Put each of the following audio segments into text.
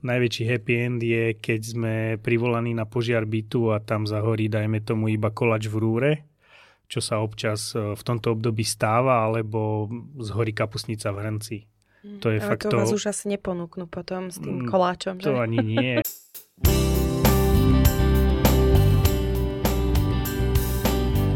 najväčší happy end je, keď sme privolaní na požiar bytu a tam zahorí, dajme tomu, iba kolač v rúre, čo sa občas e, v tomto období stáva, alebo zhorí kapusnica v hrnci. To je Ale fakt to... vás už asi neponúknú potom s tým mm, koláčom, že? To ani nie.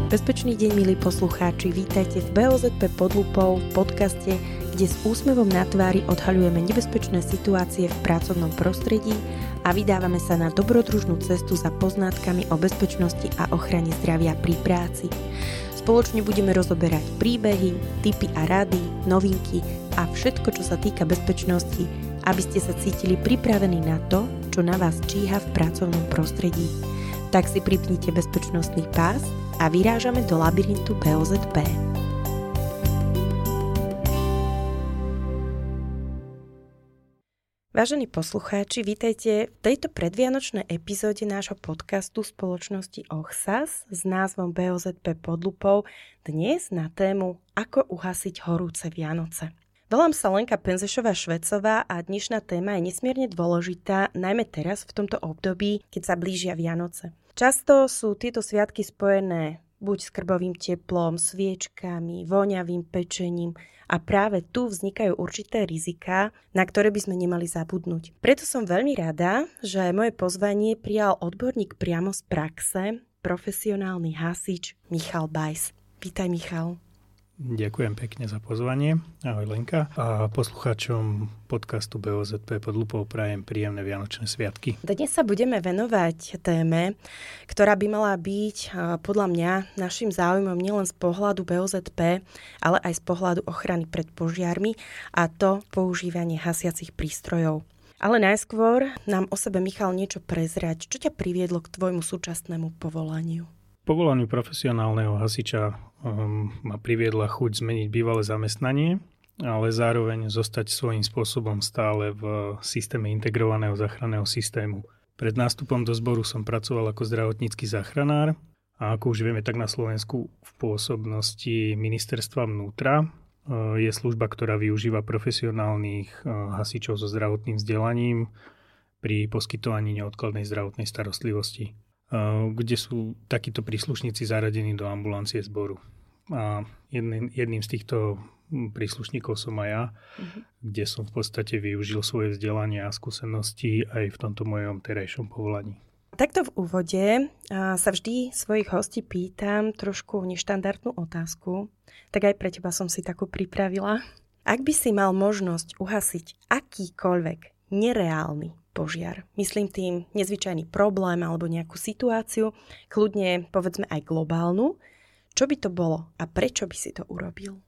Bezpečný deň, milí poslucháči, vítajte v BOZP pod lupou v podcaste, kde s úsmevom na tvári odhaľujeme nebezpečné situácie v pracovnom prostredí a vydávame sa na dobrodružnú cestu za poznátkami o bezpečnosti a ochrane zdravia pri práci. Spoločne budeme rozoberať príbehy, tipy a rady, novinky a všetko, čo sa týka bezpečnosti, aby ste sa cítili pripravení na to, čo na vás číha v pracovnom prostredí. Tak si pripnite bezpečnostný pás a vyrážame do labyrintu BOZP. Vážení poslucháči, vítajte v tejto predvianočnej epizóde nášho podcastu spoločnosti OCHSAS s názvom BOZP pod lupou dnes na tému Ako uhasiť horúce Vianoce. Volám sa Lenka Penzešová-Švecová a dnešná téma je nesmierne dôležitá, najmä teraz v tomto období, keď sa blížia Vianoce. Často sú tieto sviatky spojené buď s krbovým teplom, sviečkami, voňavým pečením, a práve tu vznikajú určité riziká, na ktoré by sme nemali zabudnúť. Preto som veľmi rada, že moje pozvanie prijal odborník priamo z praxe, profesionálny hasič Michal Bajs. Vítaj Michal. Ďakujem pekne za pozvanie. Ahoj Lenka. A poslucháčom podcastu BOZP pod lupou prajem príjemné Vianočné sviatky. Dnes sa budeme venovať téme, ktorá by mala byť podľa mňa našim záujmom nielen z pohľadu BOZP, ale aj z pohľadu ochrany pred požiarmi a to používanie hasiacich prístrojov. Ale najskôr nám o sebe Michal niečo prezrať. Čo ťa priviedlo k tvojmu súčasnému povolaniu? Povolaniu profesionálneho hasiča um, ma priviedla chuť zmeniť bývalé zamestnanie, ale zároveň zostať svojím spôsobom stále v systéme integrovaného záchranného systému. Pred nástupom do zboru som pracoval ako zdravotnícky záchranár a ako už vieme, tak na Slovensku v pôsobnosti ministerstva vnútra uh, je služba, ktorá využíva profesionálnych uh, hasičov so zdravotným vzdelaním pri poskytovaní neodkladnej zdravotnej starostlivosti kde sú takíto príslušníci zaradení do ambulancie zboru. A jedným, jedným z týchto príslušníkov som aj ja, uh-huh. kde som v podstate využil svoje vzdelanie a skúsenosti aj v tomto mojom terajšom povolaní. Takto v úvode sa vždy svojich hostí pýtam trošku neštandardnú otázku, tak aj pre teba som si takú pripravila. Ak by si mal možnosť uhasiť akýkoľvek nereálny požiar. Myslím tým nezvyčajný problém alebo nejakú situáciu, kľudne povedzme aj globálnu. Čo by to bolo a prečo by si to urobil?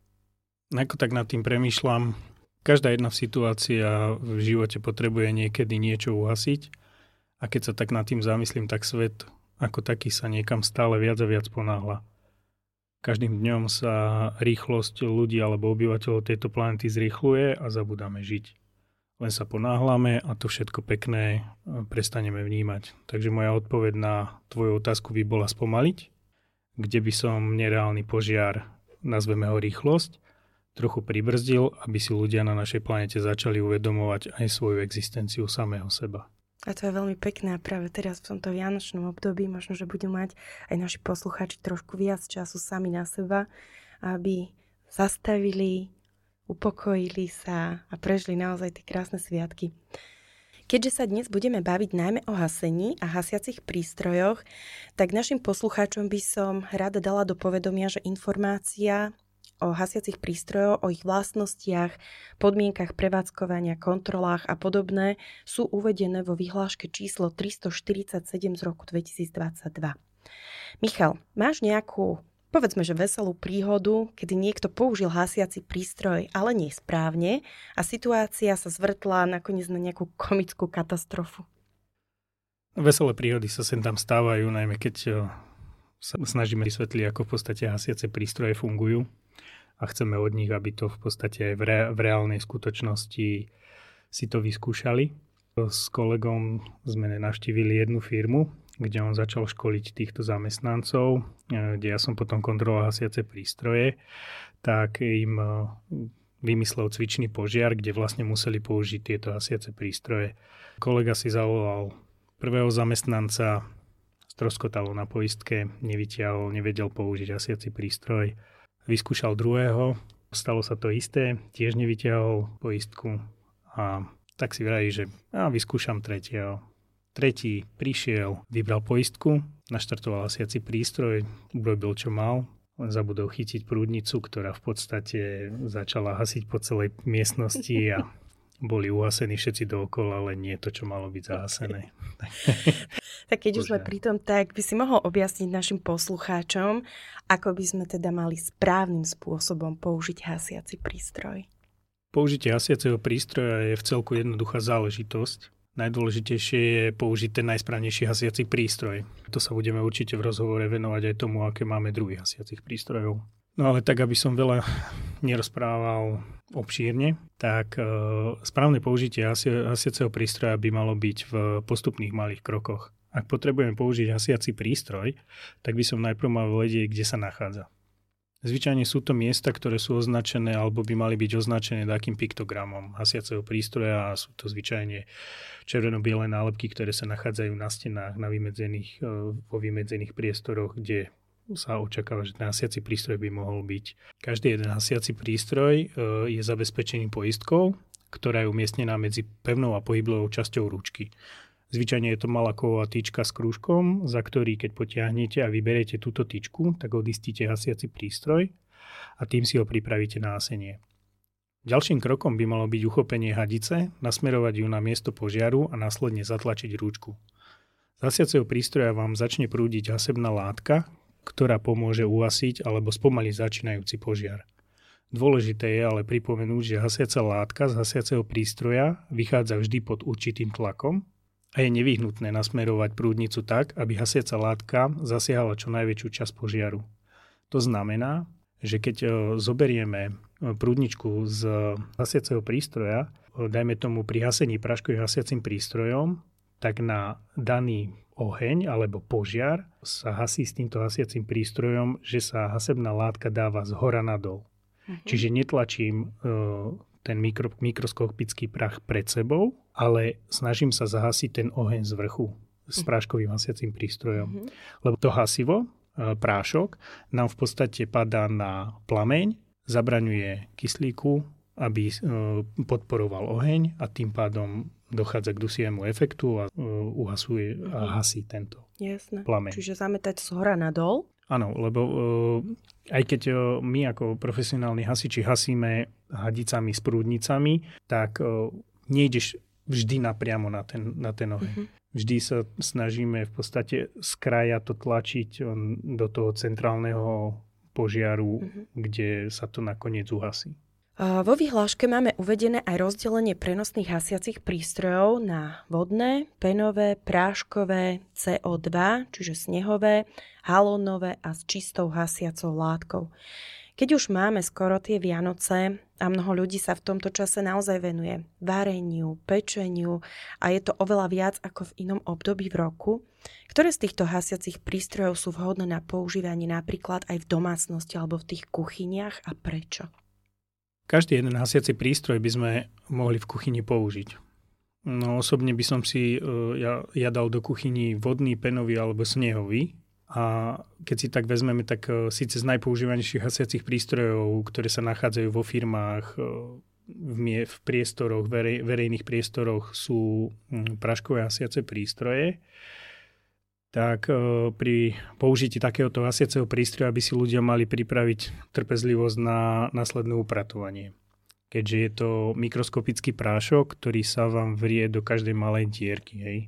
Ako tak nad tým premýšľam, každá jedna situácia v živote potrebuje niekedy niečo uhasiť a keď sa tak nad tým zamyslím, tak svet ako taký sa niekam stále viac a viac ponáhla. Každým dňom sa rýchlosť ľudí alebo obyvateľov tejto planety zrýchluje a zabudáme žiť len sa ponáhľame a to všetko pekné e, prestaneme vnímať. Takže moja odpoveď na tvoju otázku by bola spomaliť, kde by som nereálny požiar, nazveme ho rýchlosť, trochu pribrzdil, aby si ľudia na našej planete začali uvedomovať aj svoju existenciu samého seba. A to je veľmi pekné a práve teraz v tomto vianočnom období možno, že budú mať aj naši poslucháči trošku viac času sami na seba, aby zastavili, upokojili sa a prežili naozaj tie krásne sviatky. Keďže sa dnes budeme baviť najmä o hasení a hasiacich prístrojoch, tak našim poslucháčom by som rada dala do povedomia, že informácia o hasiacich prístrojoch, o ich vlastnostiach, podmienkach prevádzkovania, kontrolách a podobné sú uvedené vo vyhláške číslo 347 z roku 2022. Michal, máš nejakú povedzme, že veselú príhodu, kedy niekto použil hasiaci prístroj, ale nesprávne a situácia sa zvrtla nakoniec na nejakú komickú katastrofu. Veselé príhody sa sem tam stávajú, najmä keď eh, sa snažíme vysvetliť, ako v podstate hasiace prístroje fungujú a chceme od nich, aby to v podstate aj v, re, v reálnej skutočnosti si to vyskúšali. S kolegom sme navštívili jednu firmu, kde on začal školiť týchto zamestnancov, e, kde ja som potom kontroloval hasiace prístroje, tak im e, vymyslel cvičný požiar, kde vlastne museli použiť tieto hasiace prístroje. Kolega si zavolal prvého zamestnanca, stroskotalo na poistke, nevytiahol, nevedel použiť hasiaci prístroj. Vyskúšal druhého, stalo sa to isté, tiež nevytiahol poistku a tak si vraví, že ja vyskúšam tretieho. Tretí prišiel, vybral poistku, naštartoval hasiaci prístroj, urobil čo mal, len zabudol chytiť prúdnicu, ktorá v podstate začala hasiť po celej miestnosti a boli uhasení všetci dookola, ale nie to, čo malo byť zahasené. tak keď už sme pri tom, tak by si mohol objasniť našim poslucháčom, ako by sme teda mali správnym spôsobom použiť hasiaci prístroj. Použitie hasiaceho prístroja je v celku jednoduchá záležitosť. Najdôležitejšie je použiť ten najsprávnejší hasiaci prístroj. To sa budeme určite v rozhovore venovať aj tomu, aké máme druhy hasiacich prístrojov. No ale tak, aby som veľa nerozprával obšírne, tak e, správne použitie hasiaceho prístroja by malo byť v postupných malých krokoch. Ak potrebujem použiť hasiaci prístroj, tak by som najprv mal vedieť, kde sa nachádza. Zvyčajne sú to miesta, ktoré sú označené alebo by mali byť označené takým piktogramom hasiaceho prístroja a sú to zvyčajne červeno-biele nálepky, ktoré sa nachádzajú na stenách na vymedzených, e, vo vymedzených priestoroch, kde sa očakáva, že ten hasiaci prístroj by mohol byť. Každý jeden hasiaci prístroj e, je zabezpečený poistkou, ktorá je umiestnená medzi pevnou a pohyblovou časťou ručky. Zvyčajne je to malá kovová tyčka s krúžkom, za ktorý keď potiahnete a vyberiete túto tyčku, tak odistíte hasiaci prístroj a tým si ho pripravíte na hasenie. Ďalším krokom by malo byť uchopenie hadice, nasmerovať ju na miesto požiaru a následne zatlačiť rúčku. Z hasiaceho prístroja vám začne prúdiť hasebná látka, ktorá pomôže uhasiť alebo spomaliť začínajúci požiar. Dôležité je ale pripomenúť, že hasiaca látka z hasiaceho prístroja vychádza vždy pod určitým tlakom a je nevyhnutné nasmerovať prúdnicu tak, aby hasiaca látka zasiahala čo najväčšiu časť požiaru. To znamená, že keď e, zoberieme e, prúdničku z hasiaceho prístroja, e, dajme tomu pri hasení praškovým hasiacim prístrojom, tak na daný oheň alebo požiar sa hasí s týmto hasiacím prístrojom, že sa hasebná látka dáva z hora nadol. Uh-huh. Čiže netlačím ten mikro, mikroskopický prach pred sebou, ale snažím sa zahasiť ten oheň z vrchu s mhm. práškovým hasiacím prístrojom. Uh-huh. Lebo to hasivo, uh, prášok, nám v podstate padá na plameň, zabraňuje kyslíku, aby uh, podporoval oheň a tým pádom dochádza k dusiemu efektu a uh, uhasuje a mhm. hasí tento Jasné. plameň. Čiže zametať z hora nadol? Áno, lebo uh, aj keď uh, my ako profesionálni hasiči hasíme hadicami s prúdnicami, tak uh, nejdeš vždy napriamo na ten, na ten oheň. Uh-huh. Vždy sa snažíme v podstate z kraja to tlačiť do toho centrálneho požiaru, uh-huh. kde sa to nakoniec uhasí. Vo vyhláške máme uvedené aj rozdelenie prenosných hasiacich prístrojov na vodné, penové, práškové, CO2, čiže snehové, halónové a s čistou hasiacou látkou. Keď už máme skoro tie Vianoce a mnoho ľudí sa v tomto čase naozaj venuje vareniu, pečeniu a je to oveľa viac ako v inom období v roku, ktoré z týchto hasiacich prístrojov sú vhodné na používanie napríklad aj v domácnosti alebo v tých kuchyniach a prečo? Každý jeden hasiaci prístroj by sme mohli v kuchyni použiť. No osobne by som si uh, ja, ja dal do kuchyni vodný, penový alebo snehový. A keď si tak vezmeme, tak uh, síce z najpoužívanejších hasiacich prístrojov, ktoré sa nachádzajú vo firmách, uh, v, mie, v priestoroch, verej, verejných priestoroch sú um, praškové hasiace prístroje tak e, pri použití takéhoto hasiaceho prístroja by si ľudia mali pripraviť trpezlivosť na následné upratovanie. Keďže je to mikroskopický prášok, ktorý sa vám vrie do každej malej dierky. Hej.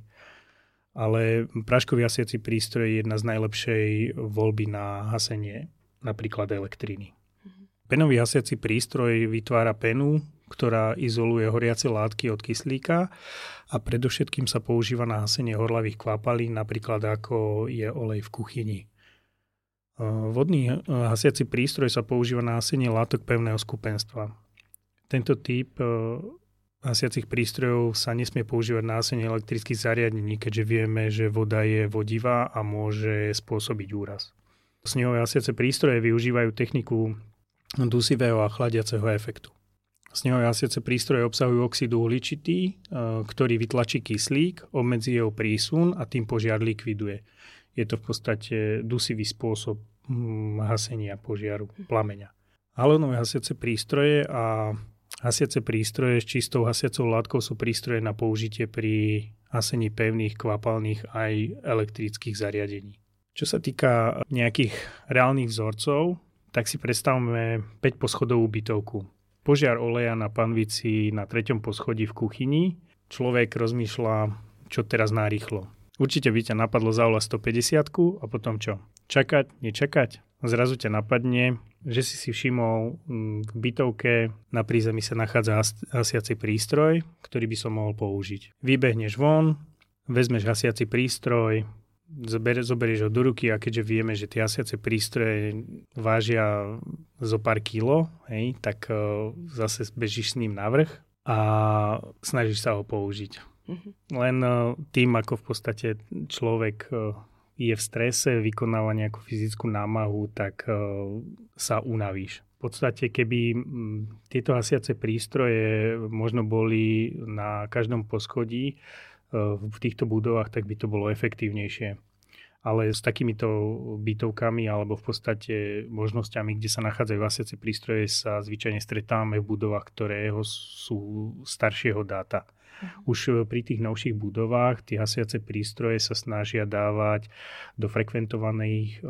Ale práškový hasiaci prístroj je jedna z najlepšej voľby na hasenie napríklad elektriny. Mhm. Penový hasiaci prístroj vytvára penu, ktorá izoluje horiace látky od kyslíka a predovšetkým sa používa na hasenie horlavých kvapalín, napríklad ako je olej v kuchyni. Vodný e, hasiaci prístroj sa používa na hasenie látok pevného skupenstva. Tento typ e, hasiacich prístrojov sa nesmie používať na hasenie elektrických zariadení, keďže vieme, že voda je vodivá a môže spôsobiť úraz. Snehové hasiace prístroje využívajú techniku dusivého a chladiaceho efektu. Snehové hasiace prístroje obsahujú oxid uhličitý, ktorý vytlačí kyslík, obmedzí jeho prísun a tým požiar likviduje. Je to v podstate dusivý spôsob hm, hasenia požiaru, plameňa. Halónové hasiace prístroje a hasiace prístroje s čistou hasiacou látkou sú prístroje na použitie pri hasení pevných, kvapalných aj elektrických zariadení. Čo sa týka nejakých reálnych vzorcov, tak si predstavme 5 poschodovú bytovku požiar oleja na panvici na treťom poschodí v kuchyni. Človek rozmýšľa, čo teraz narýchlo. Určite by ťa napadlo zavolať 150 a potom čo? Čakať, nečakať? Zrazu ťa napadne, že si si všimol mm, v bytovke na prízemí sa nachádza hasiaci prístroj, ktorý by som mohol použiť. Vybehneš von, vezmeš hasiaci prístroj, zober, zoberieš ho do ruky a keďže vieme, že tie asiace prístroje vážia zo pár kilo, hej, tak uh, zase bežíš s ním na vrch a snažíš sa ho použiť. Mm-hmm. Len uh, tým, ako v podstate človek uh, je v strese, vykonáva nejakú fyzickú námahu, tak uh, sa unavíš. V podstate, keby m, tieto hasiace prístroje možno boli na každom poschodí, v týchto budovách, tak by to bolo efektívnejšie. Ale s takýmito bytovkami alebo v podstate možnosťami, kde sa nachádzajú asiace prístroje, sa zvyčajne stretávame v budovách, ktoré sú staršieho dáta. Mhm. Už pri tých novších budovách tie hasiace prístroje sa snažia dávať do frekventovaných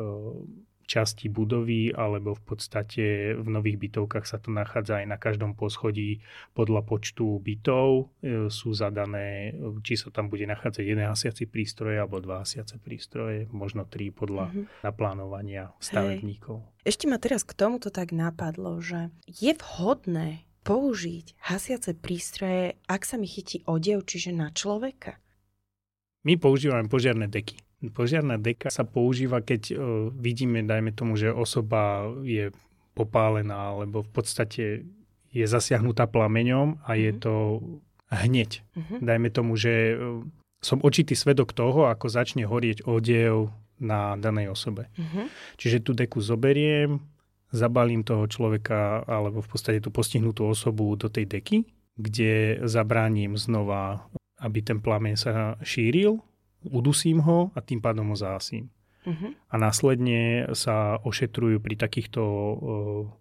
časti budovy, alebo v podstate v nových bytovkách sa to nachádza aj na každom poschodí podľa počtu bytov. E, sú zadané, či sa tam bude nachádzať jeden hasiaci prístroj alebo dva hasiace prístroje, možno tri podľa mm-hmm. naplánovania stavebníkov. Hej. Ešte ma teraz k tomuto tak napadlo, že je vhodné použiť hasiace prístroje, ak sa mi chytí odev, čiže na človeka? My používame požiarné deky. Požiarná deka sa používa, keď uh, vidíme, dajme tomu, že osoba je popálená, alebo v podstate je zasiahnutá plameňom a je mhm. to hneď. Mm-hmm. Dajme tomu, že uh, som očitý svedok toho, ako začne horieť odev na danej osobe. Mm-hmm. Čiže tú deku zoberiem, zabalím toho človeka alebo v podstate tú postihnutú osobu do tej deky, kde zabránim znova, aby ten plameň sa šíril udusím ho a tým pádom ho zásím. Uh-huh. A následne sa ošetrujú pri takýchto uh,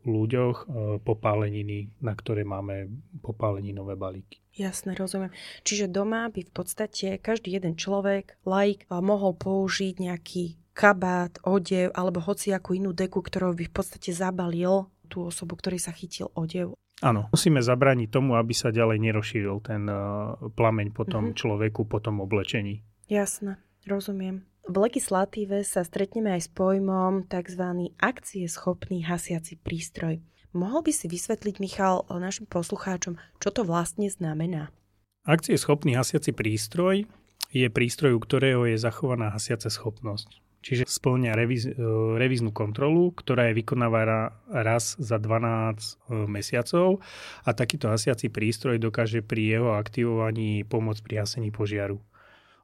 ľuďoch uh, popáleniny, na ktoré máme popáleninové balíky. Jasne, rozumiem. Čiže doma by v podstate každý jeden človek, laik, uh, mohol použiť nejaký kabát, odev alebo hociakú inú deku, ktorou by v podstate zabalil tú osobu, ktorý sa chytil odev. Áno, musíme zabrániť tomu, aby sa ďalej nerozšíril ten uh, plameň po tom uh-huh. človeku, po tom oblečení. Jasné, rozumiem. V legislatíve sa stretneme aj s pojmom tzv. akcie schopný hasiaci prístroj. Mohol by si vysvetliť, Michal, našim poslucháčom, čo to vlastne znamená? Akcie schopný hasiaci prístroj je prístroj, u ktorého je zachovaná hasiaca schopnosť. Čiže splňa reviz, e, revíznu kontrolu, ktorá je vykonávaná raz za 12 e, mesiacov a takýto hasiaci prístroj dokáže pri jeho aktivovaní pomôcť pri hasení požiaru.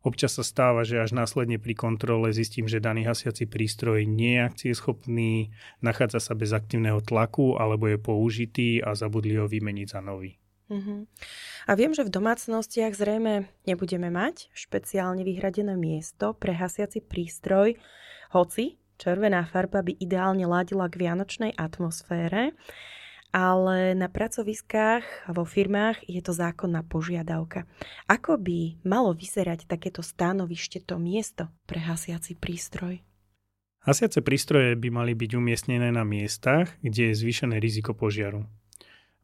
Občas sa stáva, že až následne pri kontrole zistím, že daný hasiaci prístroj nie je akcieschopný, nachádza sa bez aktívneho tlaku alebo je použitý a zabudli ho vymeniť za nový. Uh-huh. A viem, že v domácnostiach zrejme nebudeme mať špeciálne vyhradené miesto pre hasiaci prístroj, hoci červená farba by ideálne ladila k vianočnej atmosfére ale na pracoviskách vo firmách je to zákonná požiadavka. Ako by malo vyzerať takéto stanovište, to miesto pre hasiaci prístroj? Hasiace prístroje by mali byť umiestnené na miestach, kde je zvýšené riziko požiaru.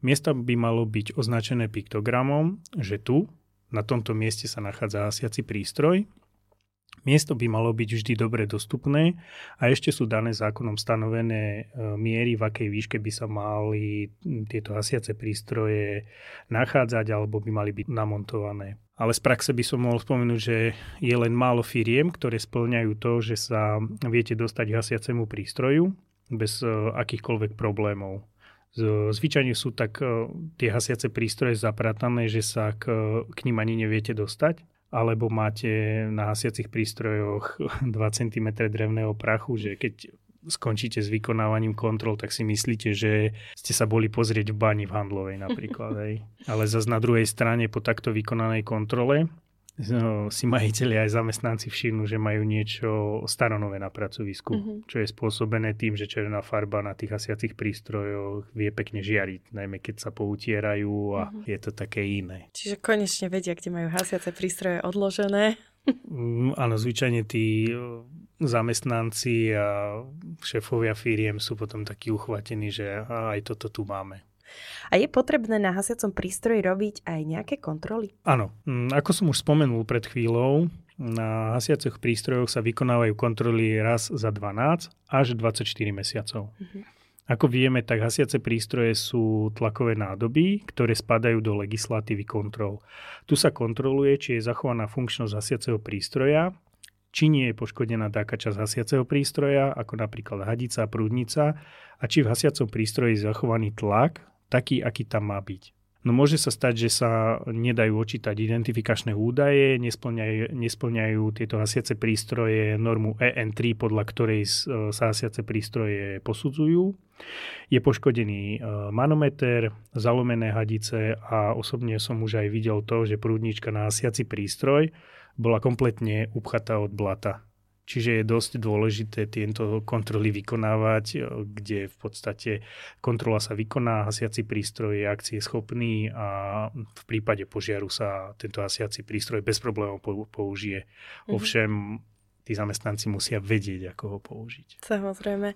Miesto by malo byť označené piktogramom, že tu, na tomto mieste sa nachádza hasiaci prístroj Miesto by malo byť vždy dobre dostupné a ešte sú dané zákonom stanovené e, miery, v akej výške by sa mali tieto hasiace prístroje nachádzať alebo by mali byť namontované. Ale z praxe by som mohol spomenúť, že je len málo firiem, ktoré splňajú to, že sa viete dostať k hasiacemu prístroju bez e, akýchkoľvek problémov. Zvyčajne sú tak e, tie hasiace prístroje zapratané, že sa k, k ním ani neviete dostať alebo máte na hasiacich prístrojoch 2 cm drevného prachu, že keď skončíte s vykonávaním kontrol, tak si myslíte, že ste sa boli pozrieť v bani v handlovej napríklad. Hej. Ale zase na druhej strane po takto vykonanej kontrole si majiteľi aj zamestnanci všimnú, že majú niečo staronové na pracovisku, mm-hmm. čo je spôsobené tým, že červená farba na tých hasiacich prístrojoch vie pekne žiariť, najmä keď sa poutierajú a mm-hmm. je to také iné. Čiže konečne vedia, kde majú hasiace prístroje odložené. Mm, áno, zvyčajne tí zamestnanci a šéfovia firiem sú potom takí uchvatení, že aj toto tu máme. A je potrebné na hasiacom prístroji robiť aj nejaké kontroly? Áno. Mm, ako som už spomenul pred chvíľou, na hasiacich prístrojoch sa vykonávajú kontroly raz za 12 až 24 mesiacov. Uh-huh. Ako vieme, tak hasiace prístroje sú tlakové nádoby, ktoré spadajú do legislatívy kontrol. Tu sa kontroluje, či je zachovaná funkčnosť hasiaceho prístroja, či nie je poškodená taká časť hasiaceho prístroja, ako napríklad hadica, prúdnica, a či v hasiacom prístroji je zachovaný tlak taký, aký tam má byť. No môže sa stať, že sa nedajú očítať identifikačné údaje, nesplňajú, nesplňajú tieto hasiace prístroje normu EN3, podľa ktorej sa hasiace prístroje posudzujú. Je poškodený e, manometer, zalomené hadice a osobne som už aj videl to, že prúdnička na hasiaci prístroj bola kompletne upchatá od blata. Čiže je dosť dôležité tieto kontroly vykonávať, e, kde v podstate kontrola sa vykoná, hasiaci prístroj je akcie schopný a v prípade požiaru sa tento hasiaci prístroj bez problémov použije. Mm-hmm. Ovšem tí zamestnanci musia vedieť, ako ho použiť. Samozrejme.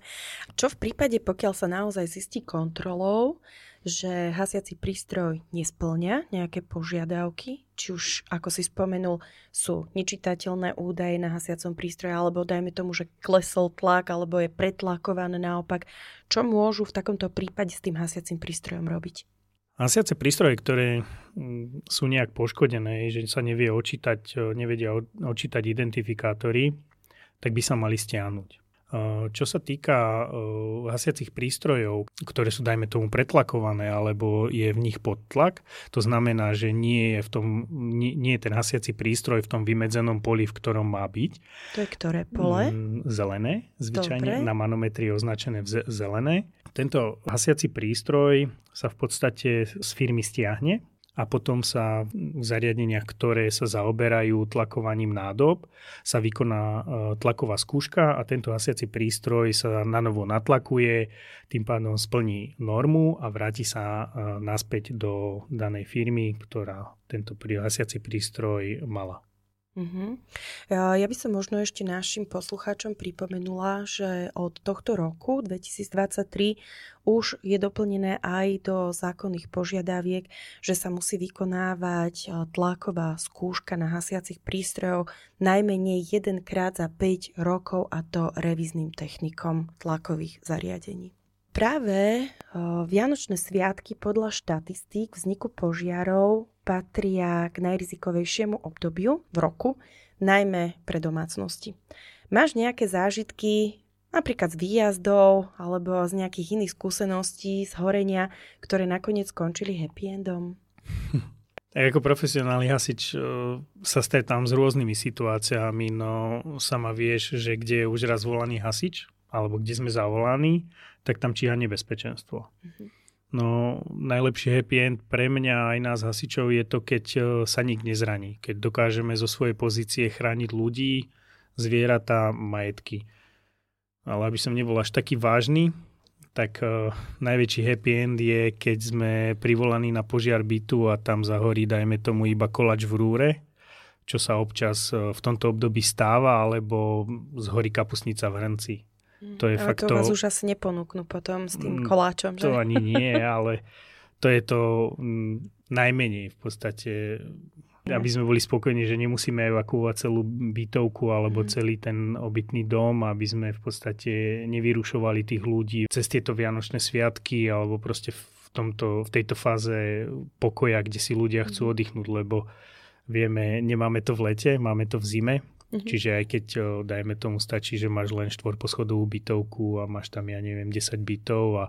Čo v prípade, pokiaľ sa naozaj zistí kontrolou, že hasiaci prístroj nesplňa nejaké požiadavky, či už, ako si spomenul, sú nečitateľné údaje na hasiacom prístroji, alebo dajme tomu, že klesol tlak, alebo je pretlakované naopak. Čo môžu v takomto prípade s tým hasiacim prístrojom robiť? Hasiace prístroje, ktoré mm, sú nejak poškodené, že sa nevie očítať, nevedia očítať identifikátory, tak by sa mali stiahnuť. Čo sa týka hasiacich prístrojov, ktoré sú, dajme tomu, pretlakované, alebo je v nich podtlak, to znamená, že nie je, v tom, nie, nie je ten hasiaci prístroj v tom vymedzenom poli, v ktorom má byť. To je ktoré pole? Mm, zelené, zvyčajne Dobre. na manometri je označené v zelené. Tento hasiaci prístroj sa v podstate z firmy stiahne a potom sa v zariadeniach, ktoré sa zaoberajú tlakovaním nádob, sa vykoná e, tlaková skúška a tento hasiaci prístroj sa na novo natlakuje, tým pádom splní normu a vráti sa e, naspäť do danej firmy, ktorá tento hasiaci prístroj mala. Uh-huh. Ja by som možno ešte našim poslucháčom pripomenula, že od tohto roku 2023 už je doplnené aj do zákonných požiadaviek, že sa musí vykonávať e, tlaková skúška na hasiacich prístrojov najmenej jedenkrát za 5 rokov a to revizným technikom tlakových zariadení. Práve Vianočné sviatky podľa štatistík vzniku požiarov patria k najrizikovejšiemu obdobiu v roku, najmä pre domácnosti. Máš nejaké zážitky napríklad z výjazdov alebo z nejakých iných skúseností, z horenia, ktoré nakoniec skončili happy endom? Tak ako profesionálny hasič sa stretám s rôznymi situáciami, no sama vieš, že kde je už raz volaný hasič, alebo kde sme zavolaní, tak tam číha nebezpečenstvo. Mm-hmm. No najlepší happy end pre mňa aj nás hasičov je to, keď e, sa nik nezraní. Keď dokážeme zo svojej pozície chrániť ľudí, zvieratá, majetky. Ale aby som nebol až taký vážny, tak uh, najväčší happy end je, keď sme privolaní na požiar bytu a tam zahorí, dajme tomu, iba kolač v rúre, čo sa občas uh, v tomto období stáva, alebo zhorí kapusnica v hrnci. To je ale fakt to, to vás už asi neponúknú potom s tým mm, koláčom, že? To ani nie, ale to je to mm, najmenej v podstate, aby sme boli spokojní, že nemusíme evakuovať celú bytovku alebo mm. celý ten obytný dom, aby sme v podstate nevyrušovali tých ľudí cez tieto vianočné sviatky alebo proste v, tomto, v tejto fáze pokoja, kde si ľudia chcú mm. oddychnúť, lebo vieme, nemáme to v lete, máme to v zime Mm-hmm. Čiže aj keď, dajme tomu, stačí, že máš len štvorposchodovú bytovku a máš tam, ja neviem, 10 bytov a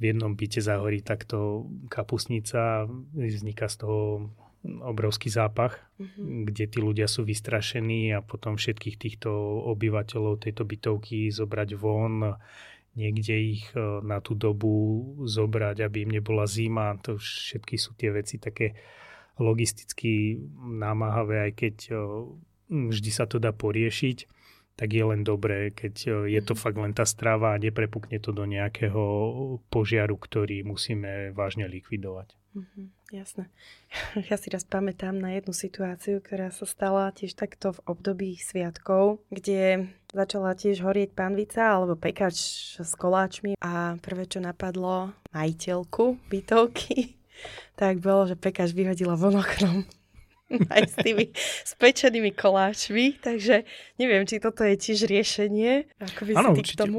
v jednom byte zahorí takto kapusnica, vzniká z toho obrovský zápach, mm-hmm. kde tí ľudia sú vystrašení a potom všetkých týchto obyvateľov tejto bytovky zobrať von, niekde ich na tú dobu zobrať, aby im nebola zima. To všetky sú tie veci také logisticky námahavé, aj keď vždy sa to dá poriešiť, tak je len dobré, keď e, je to mhm. fakt len tá strava a neprepukne to do nejakého požiaru, ktorý musíme vážne likvidovať. Mm-hmm, jasné. Ja si raz pamätám na jednu situáciu, ktorá sa stala tiež takto v období sviatkov, kde začala tiež horieť panvica alebo pekač s koláčmi a prvé, čo napadlo majiteľku bytovky, tak bolo, že pekač vyhodila von oknom aj s tými spečenými koláčmi, takže neviem, či toto je tiež riešenie. Ako by áno, určite, k tomu...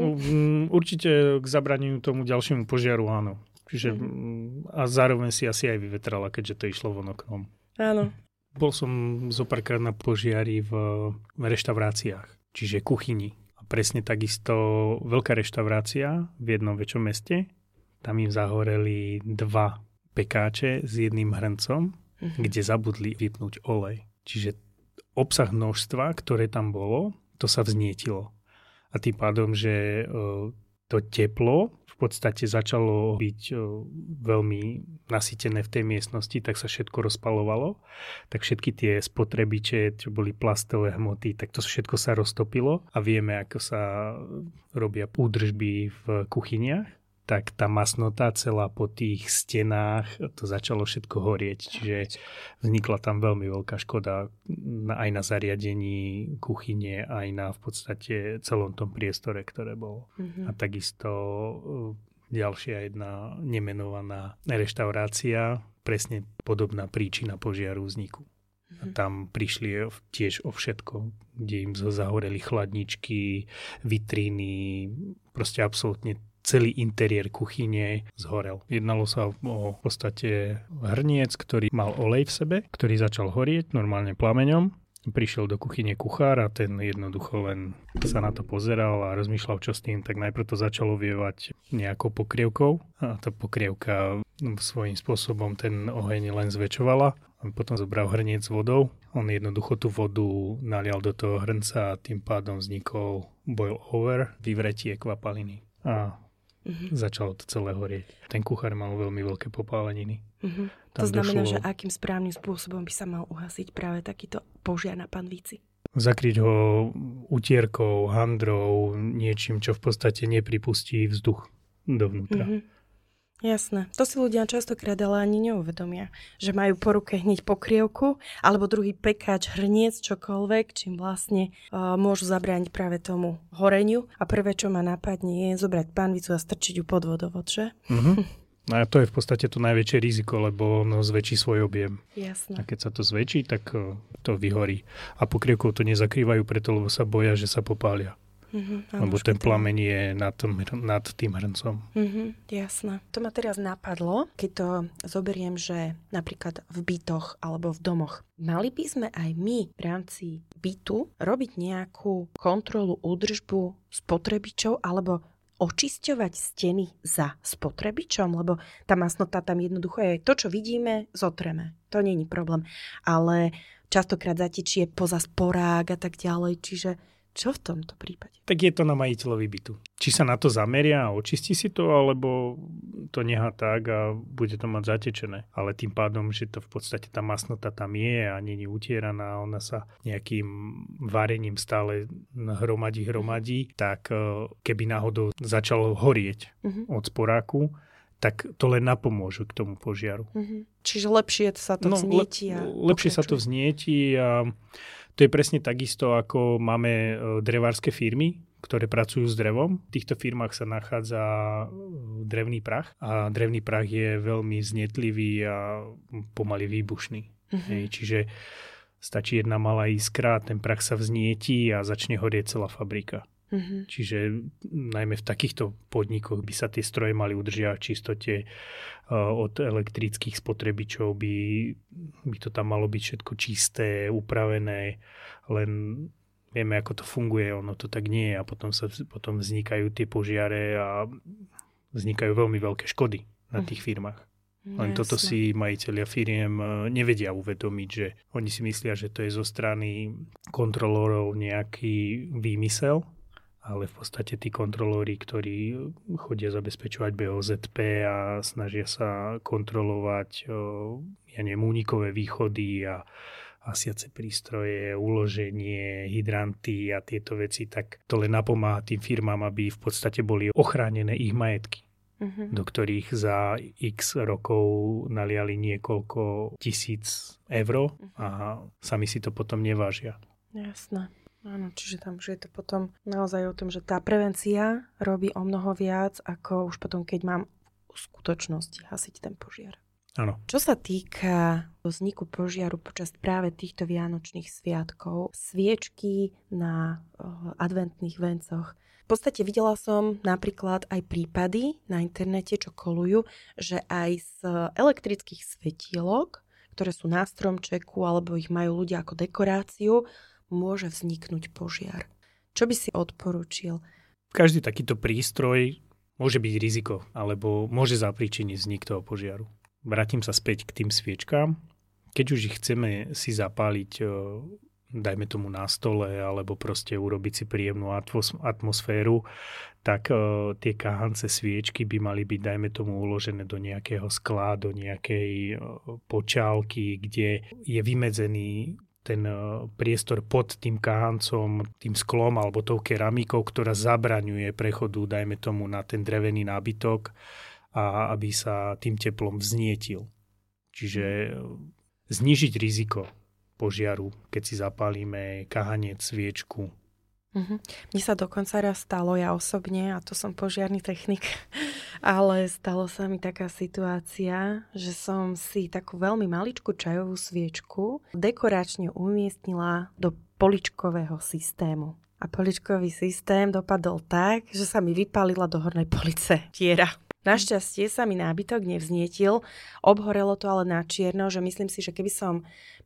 určite k zabraneniu tomu ďalšiemu požiaru, áno. Čiže mm. a zároveň si asi aj vyvetrala, keďže to išlo von oknom. Áno. Bol som zo párkrát na požiari v reštauráciách, čiže kuchyni. A presne takisto veľká reštaurácia v jednom väčšom meste. Tam im zahoreli dva pekáče s jedným hrncom, mm-hmm. kde zabudli vypnúť olej. Čiže obsah množstva, ktoré tam bolo, to sa vznietilo. A tým pádom, že to teplo v podstate začalo byť veľmi nasytené v tej miestnosti, tak sa všetko rozpalovalo. Tak všetky tie spotrebiče, čo boli plastové hmoty, tak to všetko sa roztopilo a vieme, ako sa robia údržby v kuchyniach tak tá masnota celá po tých stenách, to začalo všetko horieť. Čiže vznikla tam veľmi veľká škoda aj na zariadení kuchyne, aj na v podstate celom tom priestore, ktoré bolo. Mm-hmm. A takisto e, ďalšia jedna nemenovaná reštaurácia, presne podobná príčina požiaru vzniku. A mhm. tam prišli tiež o všetko, kde im zahoreli chladničky, vitríny, proste absolútne celý interiér kuchyne zhorel. Jednalo sa o v podstate hrniec, ktorý mal olej v sebe, ktorý začal horieť normálne plameňom. Prišiel do kuchyne kuchár a ten jednoducho len sa na to pozeral a rozmýšľal, čo s tým, tak najprv to začalo vievať nejakou pokrievkou a tá pokrievka svojím spôsobom ten oheň len zväčšovala. Potom zobral hrniec vodou. On jednoducho tú vodu nalial do toho hrnca a tým pádom vznikol boil over, vyvretie kvapaliny. A Uh-huh. Začalo to celé horieť. Ten kuchár mal veľmi veľké popáleniny. Uh-huh. To znamená, došlo... že akým správnym spôsobom by sa mal uhasiť práve takýto požiar na panvíci? Zakryť ho utierkou, handrou, niečím, čo v podstate nepripustí vzduch dovnútra. Uh-huh. Jasné. To si ľudia častokrát ale ani neuvedomia, že majú po ruke hneď pokrievku alebo druhý pekáč, hrniec, čokoľvek, čím vlastne uh, môžu zabrániť práve tomu horeniu. A prvé, čo ma napadne, je zobrať panvicu a strčiť ju pod vodovod, že? Mm-hmm. No a to je v podstate to najväčšie riziko, lebo ono zväčší svoj objem. Jasné. A keď sa to zväčší, tak to vyhorí. A pokrievkou to nezakrývajú preto, lebo sa boja, že sa popália. Mm-hmm, Lebo ten plameň je nad, nad tým hrncom. Mm-hmm, jasné. To ma teraz napadlo, keď to zoberiem, že napríklad v bytoch alebo v domoch. Mali by sme aj my v rámci bytu robiť nejakú kontrolu, údržbu spotrebičov alebo očisťovať steny za spotrebičom, lebo tá masnota tam jednoducho je to, čo vidíme, zotreme. To není problém. Ale častokrát zatečie poza sporák a tak ďalej, čiže čo v tomto prípade? Tak je to na majiteľovi bytu. Či sa na to zameria a očistí si to, alebo to nechá tak a bude to mať zatečené. Ale tým pádom, že to v podstate tá masnota tam je a není utieraná, ona sa nejakým varením stále hromadí, hromadí, tak e, keby náhodou začalo horieť uh-huh. od sporáku, tak to len napomôžu k tomu požiaru. Uh-huh. Čiže lepšie sa to no, vznieti. A lepšie sa to vznieti a to je presne takisto, ako máme e, drevárske firmy, ktoré pracujú s drevom. V týchto firmách sa nachádza e, drevný prach a drevný prach je veľmi znetlivý a pomaly výbušný. Hej, čiže stačí jedna malá iskra, ten prach sa vznietí a začne horieť celá fabrika. Mm-hmm. Čiže najmä v takýchto podnikoch by sa tie stroje mali udržiavať v čistote. Od elektrických spotrebičov by, by to tam malo byť všetko čisté, upravené, len vieme, ako to funguje, ono to tak nie je a potom, sa, potom vznikajú tie požiare a vznikajú veľmi veľké škody na tých firmách. Len toto si majiteľia firiem e, nevedia uvedomiť, že oni si myslia, že to je zo strany kontrolórov nejaký výmysel, ale v podstate tí kontrolóri, ktorí chodia zabezpečovať BOZP a snažia sa kontrolovať ja neviem, únikové východy a asiace prístroje, uloženie, hydranty a tieto veci, tak to len napomáha tým firmám, aby v podstate boli ochránené ich majetky uh-huh. do ktorých za x rokov naliali niekoľko tisíc eur uh-huh. a sami si to potom nevážia. Jasné. Áno, čiže tam už je to potom naozaj o tom, že tá prevencia robí o mnoho viac, ako už potom, keď mám v skutočnosti hasiť ten požiar. Áno. Čo sa týka vzniku požiaru počas práve týchto vianočných sviatkov, sviečky na uh, adventných vencoch, v podstate videla som napríklad aj prípady na internete, čo kolujú, že aj z elektrických svetielok, ktoré sú na stromčeku alebo ich majú ľudia ako dekoráciu, môže vzniknúť požiar. Čo by si odporúčil? Každý takýto prístroj môže byť riziko alebo môže zapríčiniť vznik toho požiaru. Vrátim sa späť k tým sviečkám. Keď už ich chceme si zapáliť dajme tomu na stole, alebo proste urobiť si príjemnú atmosféru, tak uh, tie kahance sviečky by mali byť, dajme tomu, uložené do nejakého skla, do nejakej uh, počálky, kde je vymedzený ten uh, priestor pod tým kahancom, tým sklom alebo tou keramikou, ktorá zabraňuje prechodu, dajme tomu, na ten drevený nábytok a aby sa tým teplom vznietil. Čiže znižiť riziko požiaru, keď si zapálime kahanec, sviečku. Uh-huh. Mne sa dokonca raz stalo, ja osobne, a to som požiarný technik, ale stalo sa mi taká situácia, že som si takú veľmi maličkú čajovú sviečku dekoračne umiestnila do poličkového systému. A poličkový systém dopadol tak, že sa mi vypálila do hornej police tiera. Našťastie sa mi nábytok nevznietil, obhorelo to ale na čierno, že myslím si, že keby som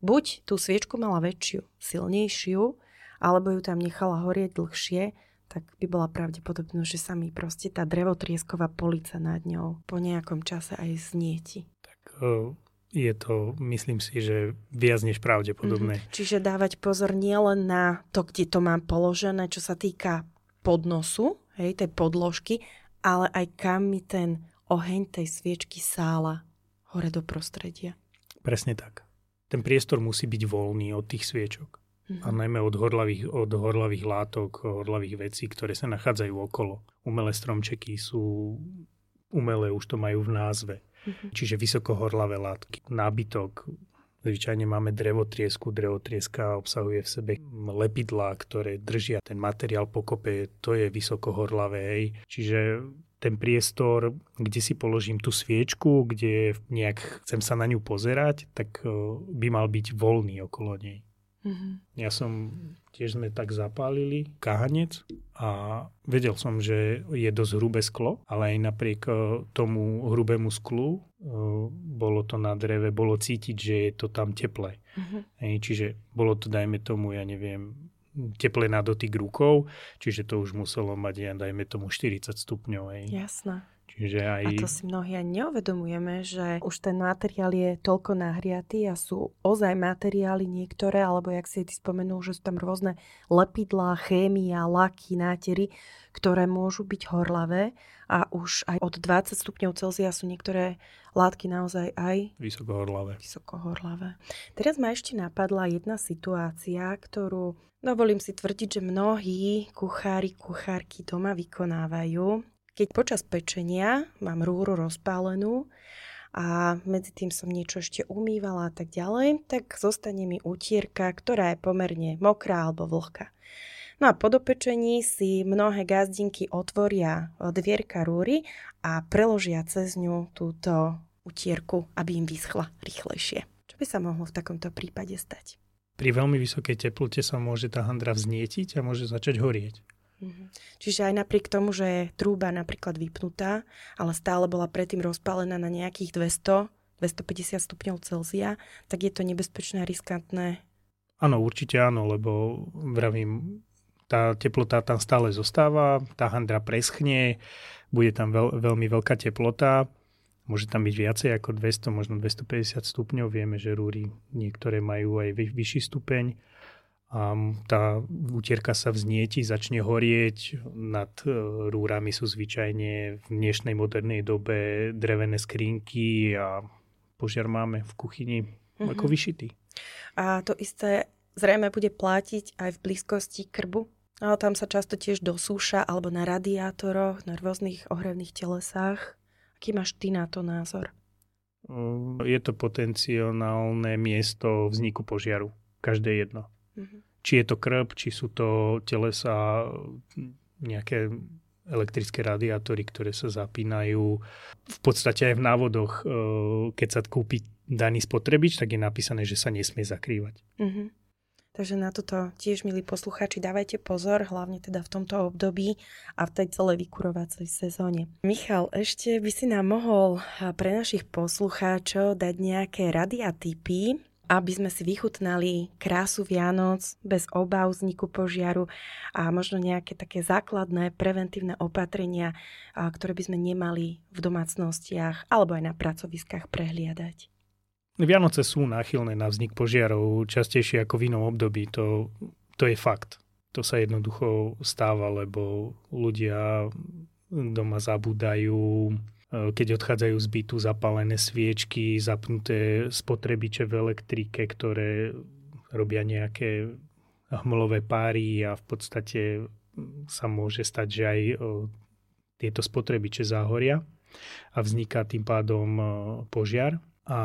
buď tú sviečku mala väčšiu, silnejšiu, alebo ju tam nechala horieť dlhšie, tak by bola pravdepodobnosť, že sa mi proste tá drevotriesková polica nad ňou po nejakom čase aj znieti. Tak je to, myslím si, že viac než pravdepodobné. Mm-hmm. Čiže dávať pozor nielen na to, kde to mám položené, čo sa týka podnosu, hej, tej podložky, ale aj kam mi ten oheň tej sviečky sála hore do prostredia. Presne tak. Ten priestor musí byť voľný od tých sviečok. A najmä od horlavých, od horlavých látok, horlavých vecí, ktoré sa nachádzajú okolo. Umelé stromčeky sú umelé, už to majú v názve. Mm-hmm. Čiže vysokohorlavé látky, nábytok, Zvyčajne máme drevotriesku. Drevotrieska obsahuje v sebe lepidlá, ktoré držia ten materiál pokope. To je vysokohorlavé. Hej. Čiže ten priestor, kde si položím tú sviečku, kde nejak chcem sa na ňu pozerať, tak eh, by mal byť voľný okolo nej. Mm-hmm. Ja som, tiež sme tak zapálili kahanec a vedel som, že je dosť hrubé sklo, ale aj napriek e, tomu hrubému sklu e, bolo to na dreve, bolo cítiť, že je to tam teplé. Mm-hmm. čiže bolo to, dajme tomu, ja neviem, teple na dotyk rukou, čiže to už muselo mať, ja dajme tomu 40 stupňov. Jasné. Čiže aj... A to si mnohí ani neuvedomujeme, že už ten materiál je toľko nahriatý a sú ozaj materiály niektoré, alebo jak si ty spomenul, že sú tam rôzne lepidlá, chémia, laky, nátery, ktoré môžu byť horlavé a už aj od 20 stupňov Celzia sú niektoré látky naozaj aj vysokohorlavé. vysokohorlavé. Teraz ma ešte napadla jedna situácia, ktorú dovolím si tvrdiť, že mnohí kuchári, kuchárky doma vykonávajú keď počas pečenia mám rúru rozpálenú a medzi tým som niečo ešte umývala a tak ďalej, tak zostane mi utierka, ktorá je pomerne mokrá alebo vlhká. No a po dopečení si mnohé gazdinky otvoria dvierka rúry a preložia cez ňu túto utierku, aby im vyschla rýchlejšie. Čo by sa mohlo v takomto prípade stať? Pri veľmi vysokej teplote sa môže tá handra vznietiť a môže začať horieť. Mhm. Čiže aj napriek tomu, že je trúba napríklad vypnutá, ale stále bola predtým rozpálená na nejakých 200, 250 stupňov Celzia, tak je to nebezpečné a riskantné. Áno, určite áno, lebo vravím, tá teplota tam stále zostáva, tá handra preschne, bude tam veľ, veľmi veľká teplota Môže tam byť viacej ako 200, možno 250 stupňov. Vieme, že rúry niektoré majú aj vy, vyšší stupeň. A tá útierka sa vznieti, začne horieť. Nad e, rúrami sú zvyčajne v dnešnej modernej dobe drevené skrinky a požiar máme v kuchyni mm-hmm. ako vyšitý. A to isté zrejme bude platiť aj v blízkosti krbu? Ale tam sa často tiež dosúša alebo na radiátoroch, na rôznych ohrevných telesách. Aký máš ty na to názor? Je to potenciálne miesto vzniku požiaru. Každé jedno. Uh-huh. Či je to krb, či sú to telesa, nejaké elektrické radiátory, ktoré sa zapínajú. V podstate aj v návodoch, e, keď sa kúpi daný spotrebič, tak je napísané, že sa nesmie zakrývať. Uh-huh. Takže na toto tiež, milí posluchači, dávajte pozor, hlavne teda v tomto období a v tej celej vykurovacej sezóne. Michal, ešte by si nám mohol pre našich poslucháčov dať nejaké rady a tipy, aby sme si vychutnali krásu Vianoc bez obav vzniku požiaru a možno nejaké také základné preventívne opatrenia, ktoré by sme nemali v domácnostiach alebo aj na pracoviskách prehliadať. Vianoce sú náchylné na vznik požiarov častejšie ako v inom období. To, to je fakt. To sa jednoducho stáva, lebo ľudia doma zabúdajú, keď odchádzajú z bytu zapálené sviečky, zapnuté spotrebiče v elektrike, ktoré robia nejaké hmlové páry a v podstate sa môže stať, že aj tieto spotrebiče zahoria a vzniká tým pádom požiar. A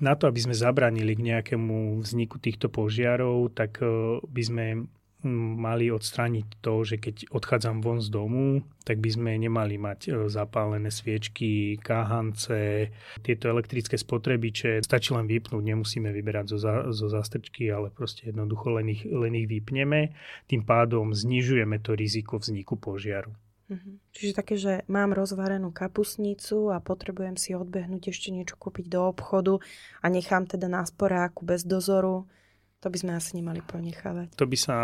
na to, aby sme zabranili k nejakému vzniku týchto požiarov, tak by sme mali odstrániť to, že keď odchádzam von z domu, tak by sme nemali mať e, zapálené sviečky, káhance, tieto elektrické spotrebiče. Stačí len vypnúť, nemusíme vyberať zo, za, zo zastrčky, ale proste jednoducho len ich, len ich vypneme. Tým pádom znižujeme to riziko vzniku požiaru. Uh-huh. Čiže také, že mám rozvarenú kapusnicu a potrebujem si odbehnúť ešte niečo kúpiť do obchodu a nechám teda na sporáku bez dozoru, to by sme asi nemali ponechávať. To by sa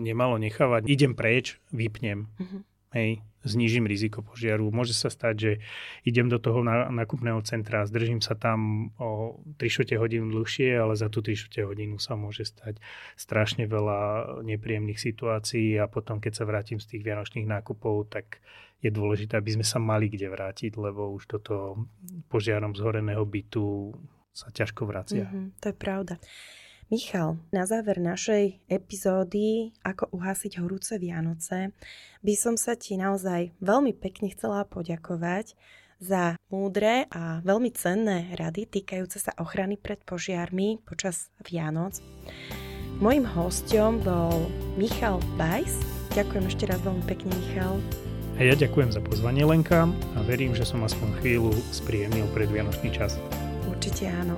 nemalo nechávať. Idem preč, vypnem. Uh-huh hej, znížim riziko požiaru. Môže sa stať, že idem do toho nakupného centra, zdržím sa tam o 3 hodinu dlhšie, ale za tú 3 hodinu sa môže stať strašne veľa nepríjemných situácií a potom, keď sa vrátim z tých vianočných nákupov, tak je dôležité, aby sme sa mali kde vrátiť, lebo už toto požiarom zhoreného bytu sa ťažko vracia. Mm-hmm, to je pravda. Michal, na záver našej epizódy Ako uhasiť horúce Vianoce by som sa ti naozaj veľmi pekne chcela poďakovať za múdre a veľmi cenné rady týkajúce sa ochrany pred požiarmi počas Vianoc. Mojím hostom bol Michal Bajs. Ďakujem ešte raz veľmi pekne, Michal. A ja ďakujem za pozvanie, Lenka, a verím, že som aspoň chvíľu spríjemnil predvianočný čas. Určite áno.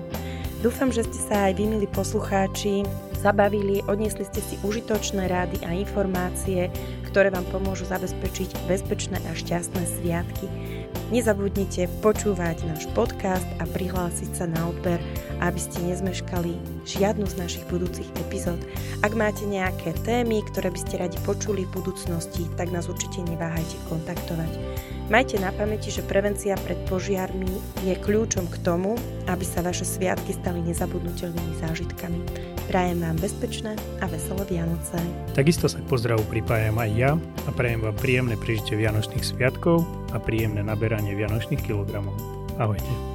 Dúfam, že ste sa aj vy, milí poslucháči, zabavili, odniesli ste si užitočné rády a informácie, ktoré vám pomôžu zabezpečiť bezpečné a šťastné sviatky. Nezabudnite počúvať náš podcast a prihlásiť sa na odber, aby ste nezmeškali žiadnu z našich budúcich epizód. Ak máte nejaké témy, ktoré by ste radi počuli v budúcnosti, tak nás určite neváhajte kontaktovať. Majte na pamäti, že prevencia pred požiarmi je kľúčom k tomu, aby sa vaše sviatky stali nezabudnutelnými zážitkami. Prajem vám bezpečné a veselé Vianoce. Takisto sa k pozdravu pripájam aj ja a prajem vám príjemné prežitie Vianočných sviatkov a príjemné naberanie Vianočných kilogramov. Ahojte.